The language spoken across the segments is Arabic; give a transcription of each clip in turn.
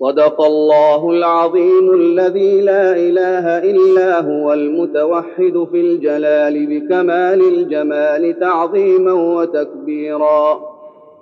صدق الله العظيم الذي لا إله إلا هو المتوحد في الجلال بكمال الجمال تعظيما وتكبيرا.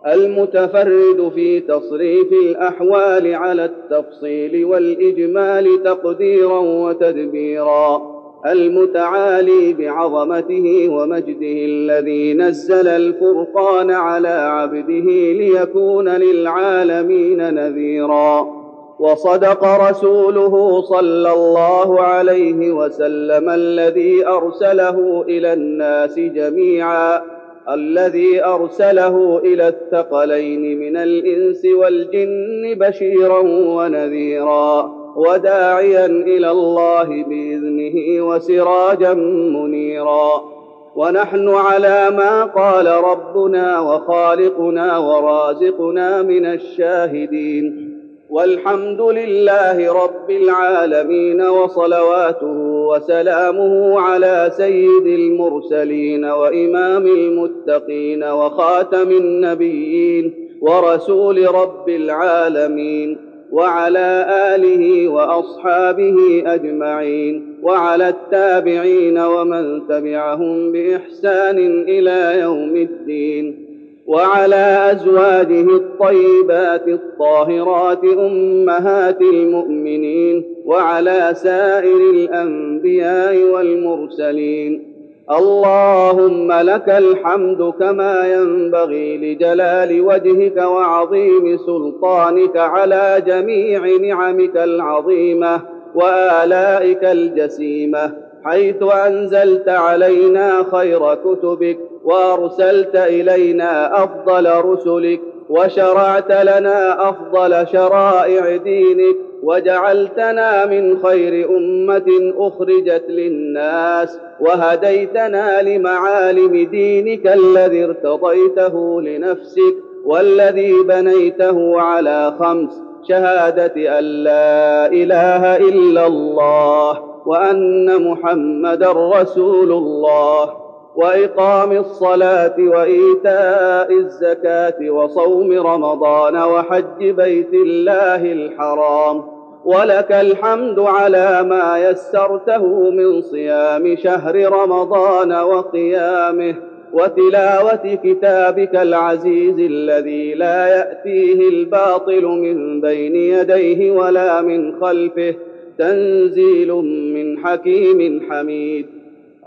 المتفرد في تصريف الأحوال على التفصيل والإجمال تقديرا وتدبيرا. المتعالي بعظمته ومجده الذي نزل الفرقان على عبده ليكون للعالمين نذيرا. وصدق رسوله صلى الله عليه وسلم الذي أرسله إلى الناس جميعا الذي أرسله إلى الثقلين من الإنس والجن بشيرا ونذيرا وداعيا إلى الله بإذنه وسراجا منيرا. ونحن على ما قال ربنا وخالقنا ورازقنا من الشاهدين. والحمد لله رب العالمين وصلواته وسلامه على سيد المرسلين وإمام المتقين وخاتم النبيين ورسول رب العالمين وعلى آله وأصحابه أجمعين وعلى التابعين ومن تبعهم بإحسان إلى يوم الدين. وعلى أزواجه الطيبات الطاهرات أمهات المؤمنين وعلى سائر الأنبياء والمرسلين. اللهم لك الحمد كما ينبغي لجلال وجهك وعظيم سلطانك على جميع نعمك العظيمة وآلائك الجسيمة. حيث أنزلت علينا خير كتبك وأرسلت إلينا أفضل رسلك وشرعت لنا أفضل شرائع دينك وجعلتنا من خير أمة أخرجت للناس وهديتنا لمعالم دينك الذي ارتضيته لنفسك والذي بنيته على خمس شهادة أن لا إله إلا الله وأن محمدا رسول الله وإقام الصلاة وإيتاء الزكاة وصوم رمضان وحج بيت الله الحرام. ولك الحمد على ما يسرته من صيام شهر رمضان وقيامه وتلاوة كتابك العزيز الذي لا يأتيه الباطل من بين يديه ولا من خلفه. تنزيل من حكيم حميد.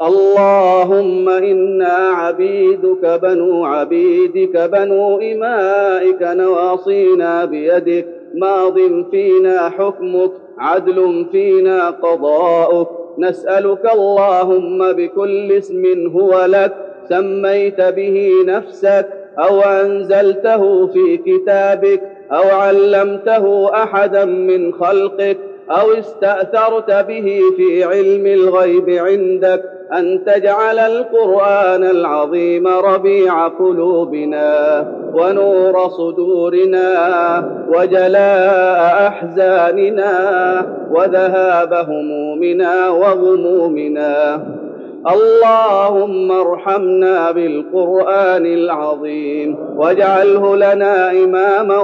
اللهم إنا عبيدك بنو عبيدك بنو إمائك نواصينا بيدك. ماض فينا حكمك عدل فينا قضاؤك. نسألك اللهم بكل اسم هو لك. سميت به نفسك أو أنزلته في كتابك أو علمته أحدا من خلقك. أو استأثرت به في علم الغيب عندك أن تجعل القرآن العظيم ربيع قلوبنا ونور صدورنا وجلاء أحزاننا وذهاب همومنا وغمومنا. اللهم ارحمنا بالقرآن العظيم واجعله لنا إماما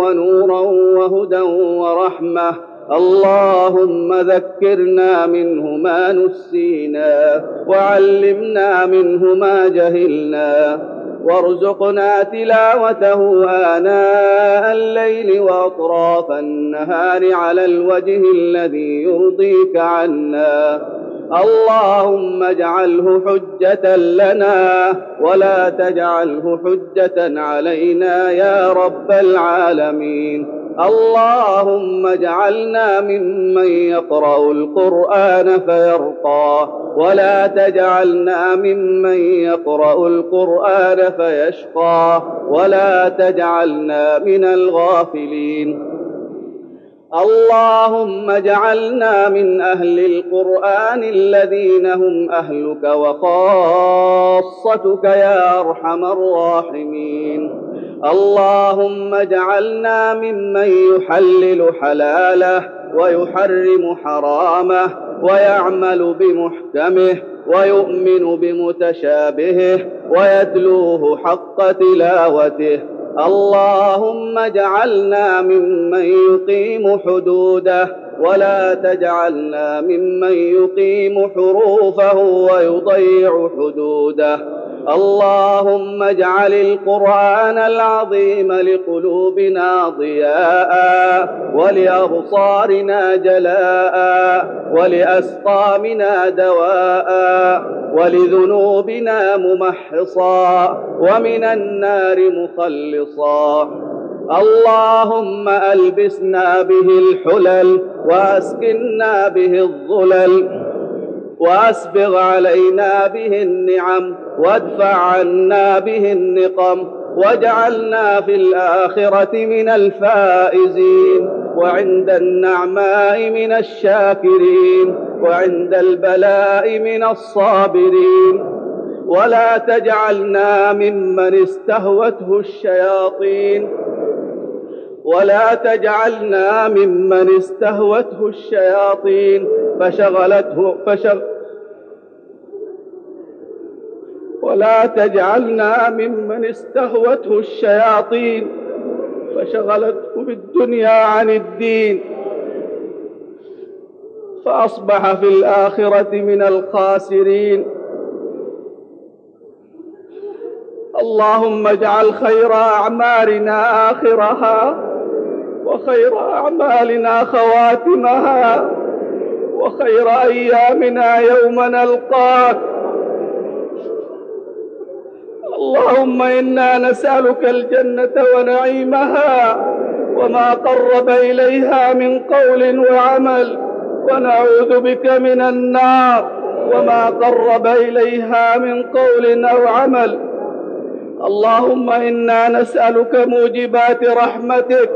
ونورا وهدى ورحمة. اللهم ذكرنا منه ما نسينا وعلمنا منه ما جهلنا وارزقنا تلاوته آناء الليل وأطراف النهار على الوجه الذي يرضيك عنا. اللهم اجعله حجة لنا ولا تجعله حجة علينا يا رب العالمين. اللهم اجعلنا ممن يقرأ القرآن فيرقى ولا تجعلنا ممن يقرأ القرآن فيشقى ولا تجعلنا من الغافلين. اللهم اجعلنا من أهل القرآن الذين هم أهلك وخاصتك يا أرحم الراحمين. اللهم اجعلنا ممن يحلل حلاله ويحرم حرامه ويعمل بمحكمه ويؤمن بمتشابهه ويتلوه حق تلاوته. اللهم اجعلنا ممن يقيم حدوده ولا تجعلنا ممن يقيم حروفه ويضيع حدوده. اللهم اجعل القرآن العظيم لقلوبنا ضياء ولأبصارنا جلاء ولأسقامنا دواء ولذنوبنا ممحصا ومن النار مخلصا. اللهم ألبسنا به الحلل وأسكنا به الظلل. واسبغ علينا به النعم وادفع عنا به النقم واجعلنا في الآخرة من الفائزين وعند النعماء من الشاكرين وعند البلاء من الصابرين ولا تجعلنا ممن استهوته الشياطين ولا تجعلنا ممن استهوته الشياطين فشغلته فشغ ولا تجعلنا ممن استهوته الشياطين فشغلته بالدنيا عن الدين. فأصبح في الآخرة من الخاسرين. اللهم اجعل خير أعمارنا آخرها وخير أعمالنا خواتمها وخير أيامنا يوم نلقاك. اللهم إنا نسألك الجنة ونعيمها وما قرب إليها من قول وعمل ونعوذ بك من النار وما قرب إليها من قول أو عمل. اللهم إنا نسألك موجبات رحمتك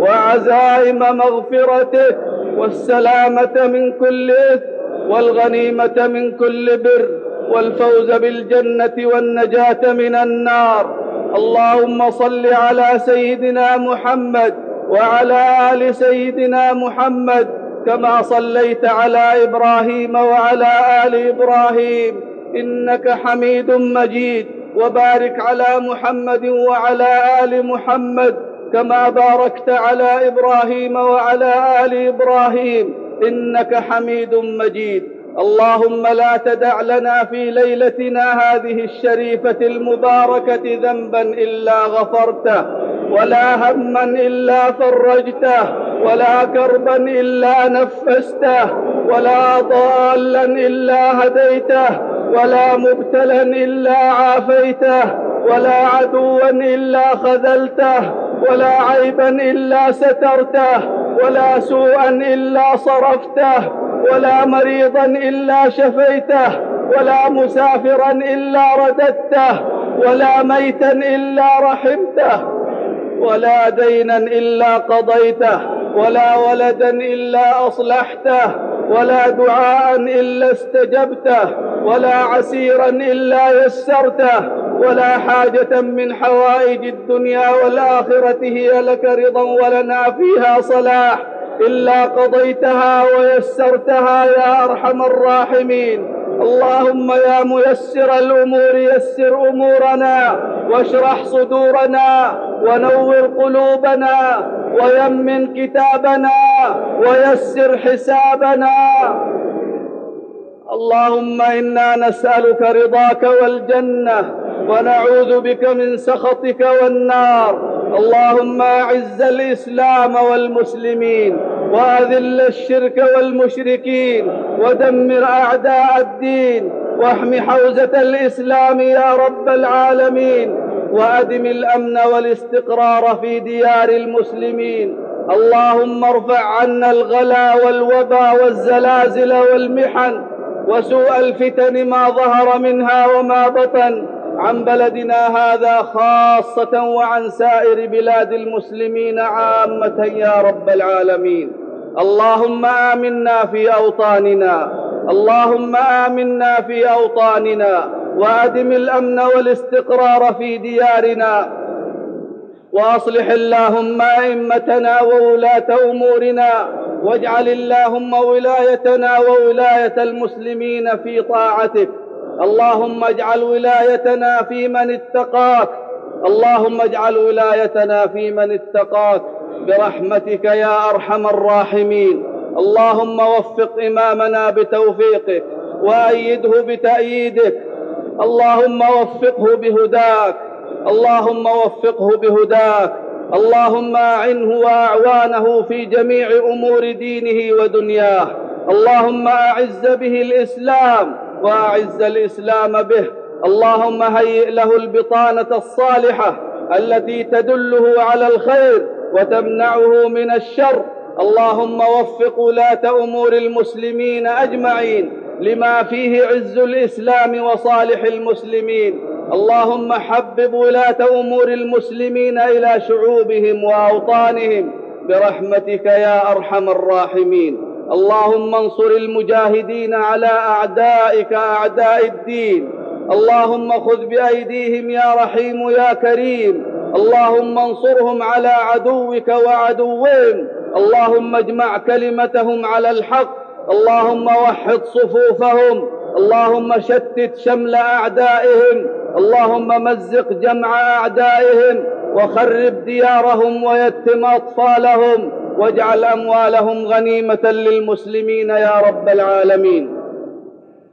وعزائم مغفرتك والسلامة من كل إثم والغنيمة من كل بر. والفوز بالجنة والنجاة من النار. اللهم صل على سيدنا محمد وعلى آل سيدنا محمد كما صليت على إبراهيم وعلى آل إبراهيم. إنك حميد مجيد. وبارك على محمد وعلى آل محمد كما باركت على إبراهيم وعلى آل إبراهيم. إنك حميد مجيد. اللهم لا تدع لنا في ليلتنا هذه الشريفة المباركة ذنبا إلا غفرته ولا هما إلا فرجته ولا كربا إلا نفسته ولا ضالا إلا هديته ولا مبتلا إلا عافيته ولا عدوا إلا خذلته ولا عيبا إلا سترته ولا سوءا إلا صرفته. ولا مريضا إلا شفيته ولا مسافرا إلا رددته ولا ميتا إلا رحمته ولا دينا إلا قضيته ولا ولدا إلا أصلحته ولا دعاء إلا استجبته ولا عسيرا إلا يسرته ولا حاجة من حوائج الدنيا والآخرة هي لك رضا ولنا فيها صلاح. إلا قضيتها ويسرتها يا أرحم الراحمين. اللهم يا ميسر الأمور يسر أمورنا واشرح صدورنا ونور قلوبنا ويمن كتابنا ويسر حسابنا. اللهم إنا نسألك رضاك والجنة ونعوذ بك من سخطك والنار اللهم أعز الإسلام والمسلمين وأذل الشرك والمشركين ودمر أعداء الدين واحم حوزة الإسلام يا رب العالمين وأدم الأمن والاستقرار في ديار المسلمين اللهم ارفع عنا الغلا والوبا والزلازل والمحن وسوء الفتن ما ظهر منها وما بطن عن بلدنا هذا خاصة وعن سائر بلاد المسلمين عامة يا رب العالمين. اللهم آمنا في أوطاننا. اللهم آمنا في أوطاننا. وأدم الأمن والاستقرار في ديارنا. وأصلح اللهم أئمتنا وولاة أمورنا. واجعل اللهم ولايتنا وولاية المسلمين في طاعتك. اللهم اجعل ولايتنا في من اتقاك. اللهم اجعل ولايتنا في من اتقاك. برحمتك يا أرحم الراحمين. اللهم وفق إمامنا بتوفيقك وأيده بتأييدك. اللهم وفقه بهداك. اللهم وفقه بهداك. اللهم أعنه وأعوانه في جميع أمور دينه ودنياه. اللهم أعز به الإسلام. واعز الإسلام به. اللهم هيئ له البطانة الصالحة التي تدله على الخير وتمنعه من الشر. اللهم وفق ولاة أمور المسلمين أجمعين لما فيه عز الإسلام وصالح المسلمين. اللهم حبب ولاة أمور المسلمين إلى شعوبهم وأوطانهم برحمتك يا أرحم الراحمين. اللهم انصر المجاهدين على أعدائك أعداء الدين. اللهم خذ بأيديهم يا رحيم يا كريم. اللهم انصرهم على عدوك وعدوهم. اللهم اجمع كلمتهم على الحق. اللهم وحد صفوفهم. اللهم شتت شمل أعدائهم. اللهم مزق جمع أعدائهم. وخرب ديارهم ويتم أطفالهم. واجعل أموالهم غنيمة للمسلمين يا رب العالمين.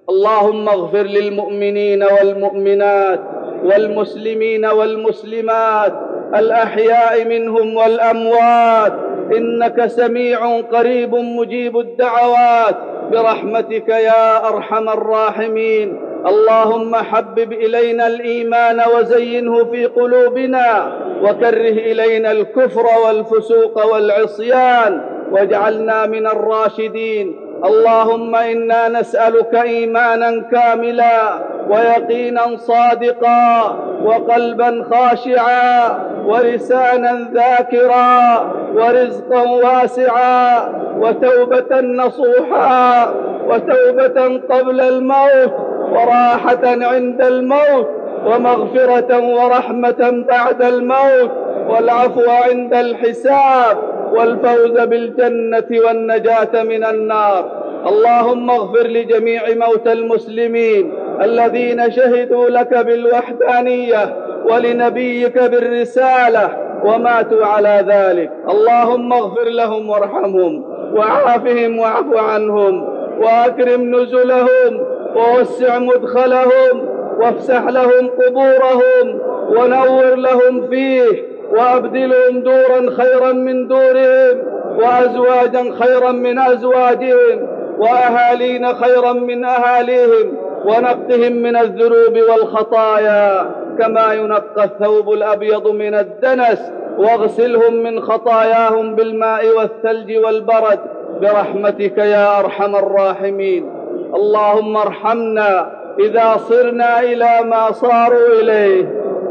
اللهم اغفر للمؤمنين والمؤمنات والمسلمين والمسلمات الأحياء منهم والأموات. إنك سميع قريب مجيب الدعوات. برحمتك يا أرحم الراحمين. اللهم حبب إلينا الإيمان وزينه في قلوبنا وكره إلينا الكفر والفسوق والعصيان واجعلنا من الراشدين. اللهم إنا نسألك إيمانا كاملا ويقينا صادقا وقلبا خاشعا ولسانا ذاكرا ورزقا واسعا وتوبة نصوحا وتوبة قبل الموت. وراحة عند الموت ومغفرة ورحمة بعد الموت والعفو عند الحساب والفوز بالجنة والنجاة من النار. اللهم اغفر لجميع موتى المسلمين الذين شهدوا لك بالوحدانية ولنبيك بالرسالة وماتوا على ذلك. اللهم اغفر لهم وارحمهم وعافهم واعف عنهم وأكرم نزلهم ووسع مدخلهم وافسح لهم قبورهم ونور لهم فيه وأبدلهم دورا خيرا من دورهم وأزواجا خيرا من أزواجهم وأهالين خيرا من أهاليهم ونقهم من الذنوب والخطايا كما ينقى الثوب الأبيض من الدنس واغسلهم من خطاياهم بالماء والثلج والبرد برحمتك يا أرحم الراحمين. اللهم ارحمنا إذا صرنا إلى ما صاروا إليه.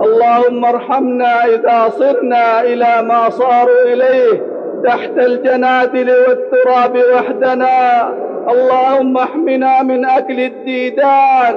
اللهم ارحمنا إذا صرنا إلى ما صاروا إليه. تحت الجنادل والتراب وحدنا. اللهم احمنا من أكل الديدان.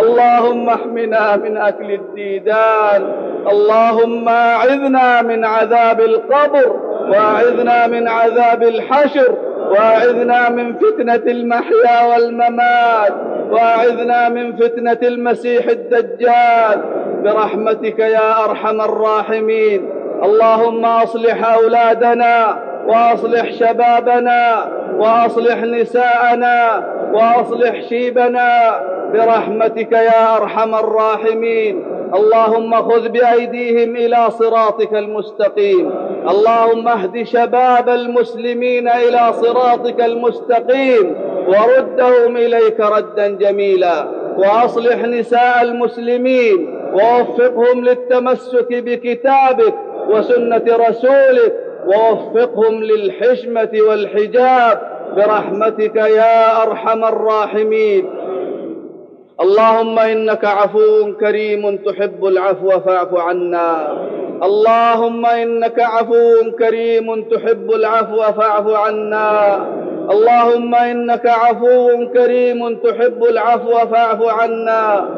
اللهم احمنا من أكل الديدان. اللهم أعذنا من عذاب القبر. وأعذنا من عذاب الحشر. وأعذنا من فتنة المحيا والممات وأعذنا من فتنة المسيح الدجال. برحمتك يا أرحم الراحمين. اللهم أصلح أولادنا وأصلح شبابنا وأصلح نساءنا وأصلح شيبنا. برحمتك يا أرحم الراحمين. اللهم خذ بأيديهم إلى صراطك المستقيم. اللهم اهد شباب المسلمين إلى صراطك المستقيم. وردهم إليك ردا جميلا. وأصلح نساء المسلمين. ووفقهم للتمسك بكتابك وسنة رسولك. ووفقهم للحشمة والحجاب. برحمتك يا أرحم الراحمين. اللهم إنك عفو كريم تحب العفو فاعف عنا. اللهم إنك عفو كريم تحب العفو فاعف عنا. اللهم إنك عفو كريم تحب العفو فاعف عنا.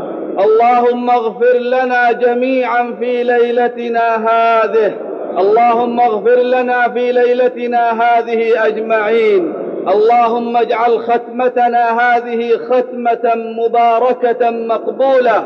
اللهم اغفر لنا جميعا في ليلتنا هذه. اللهم اغفر لنا في ليلتنا هذه أجمعين. اللهم اجعل ختمتنا هذه ختمة مباركة مقبولة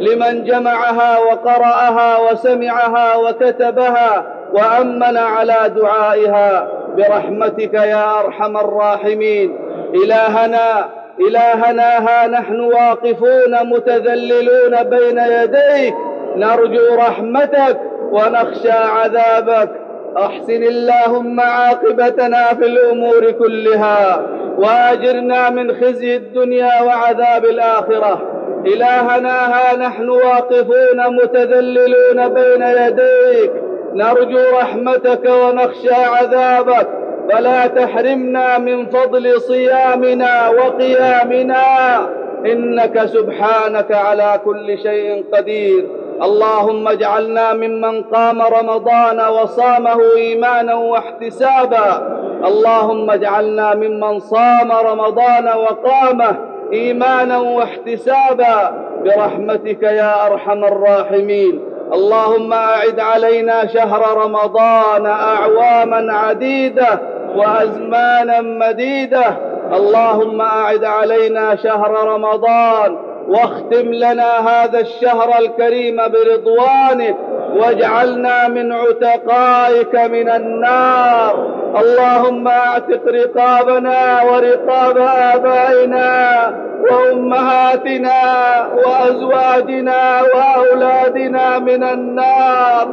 لمن جمعها وقرأها وسمعها وكتبها وأمن على دعائها برحمتك يا أرحم الراحمين. إلهنا إلهنا ها نحن واقفون متذللون بين يديك. نرجو رحمتك ونخشى عذابك. أحسن اللهم عاقبتنا في الأمور كلها وأجرنا من خزي الدنيا وعذاب الآخرة. إلهنا ها نحن واقفون متذللون بين يديك. نرجو رحمتك ونخشى عذابك. فلا تحرمنا من فضل صيامنا وقيامنا. إنك سبحانك على كل شيء قدير. اللهم اجعلنا ممن قام رمضان وصامه إيمانا واحتسابا. اللهم اجعلنا ممن صام رمضان وقامه إيمانا واحتسابا. برحمتك يا أرحم الراحمين. اللهم أعد علينا شهر رمضان أعواما عديدة وأزمانا مديدة. اللهم أعد علينا شهر رمضان واختم لنا هذا الشهر الكريم برضوانك واجعلنا من عتقائك من النار. اللهم اعتق رقابنا ورقاب آبائنا وأمهاتنا وأزواجنا وأولادنا من النار.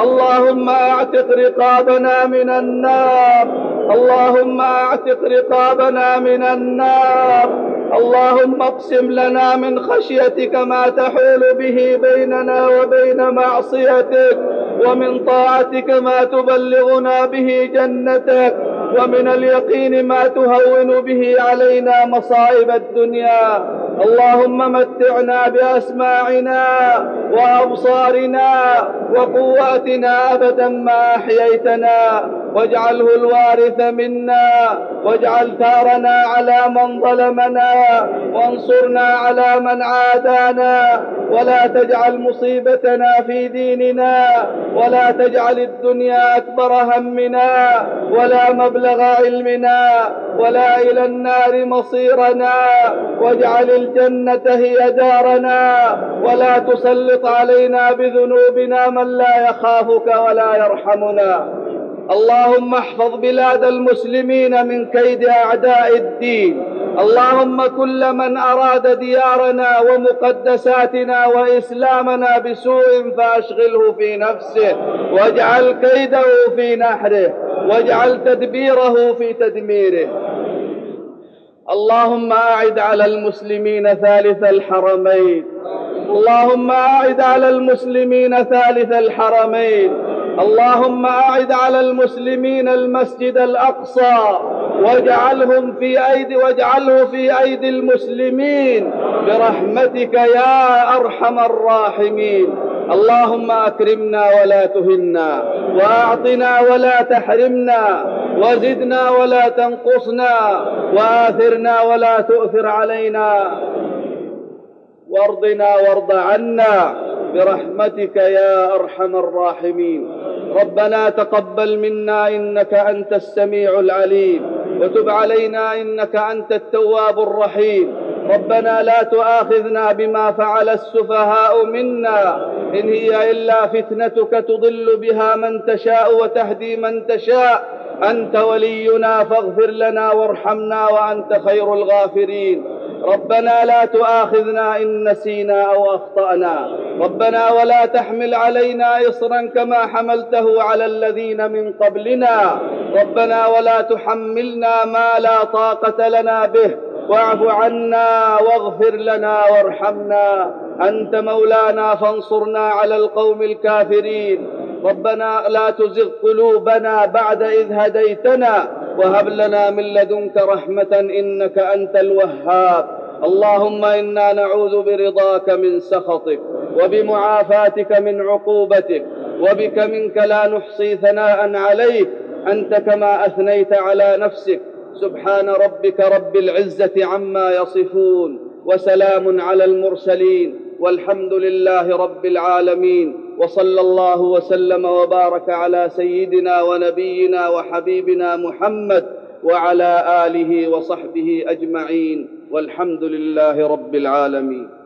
اللهم اعتق رقابنا من النار. اللهم اعتق رقابنا من النار. اللهم اقسم لنا من خشيتك ما تحول به بيننا وبين معصيتك ومن طاعتك ما تبلغنا به جنتك ومن اليقين ما تهون به علينا مصائب الدنيا. اللهم متعنا بأسماعنا وأبصارنا وقواتنا أبدا ما أحييتنا. واجعله الوارث منا. واجعل ثارنا على من ظلمنا. وانصرنا على من عادانا. ولا تجعل مصيبتنا في ديننا. ولا تجعل الدنيا أكبر همنا. ولا مبلغ علمنا. ولا إلى النار مصيرنا. واجعل الجنة هي دارنا. ولا تسلط علينا بذنوبنا من لا يخافك ولا يرحمنا. اللهم احفظ بلاد المسلمين من كيد أعداء الدين. اللهم كل من أراد ديارنا ومقدساتنا وإسلامنا بسوء فأشغله في نفسه. واجعل كيده في نحره. واجعل تدبيره في تدميره. اللهم أعد على المسلمين ثالث الحرمين. اللهم أعد على المسلمين ثالث الحرمين. اللهم أعد على المسلمين المسجد الأقصى. واجعلهم في أيدي واجعله في أيدي المسلمين. برحمتك يا أرحم الراحمين. اللهم أكرمنا ولا تهنا وأعطنا ولا تحرمنا. وزدنا ولا تنقصنا وآثرنا ولا تؤثر علينا. وارضنا وارض عنا برحمتك يا أرحم الراحمين. ربنا تقبل منا إنك أنت السميع العليم وتب علينا إنك أنت التواب الرحيم. ربنا لا تؤاخذنا بما فعل السفهاء منا إن هي إلا فتنتك تضل بها من تشاء وتهدي من تشاء. أنت ولينا فاغفر لنا وارحمنا وأنت خير الغافرين. ربنا لا تؤاخذنا إن نسينا أو أخطأنا. ربنا ولا تحمل علينا اصرا كما حملته على الذين من قبلنا. ربنا ولا تحملنا ما لا طاقة لنا به. واعف عنا واغفر لنا وارحمنا. أنت مولانا فانصرنا على القوم الكافرين. ربنا لا تزغ قلوبنا بعد إذ هديتنا وهب لنا من لدنك رحمة إنك أنت الوهاب. اللهم إنا نعوذ برضاك من سخطك وبمعافاتك من عقوبتك وبك منك لا نحصي ثناء عليك. أنت كما أثنيت على نفسك. سبحان ربك رب العزة عما يصفون وسلام على المرسلين والحمد لله رب العالمين. وصلى الله وسلم وبارك على سيدنا ونبينا وحبيبنا محمد وعلى آله وصحبه أجمعين والحمد لله رب العالمين.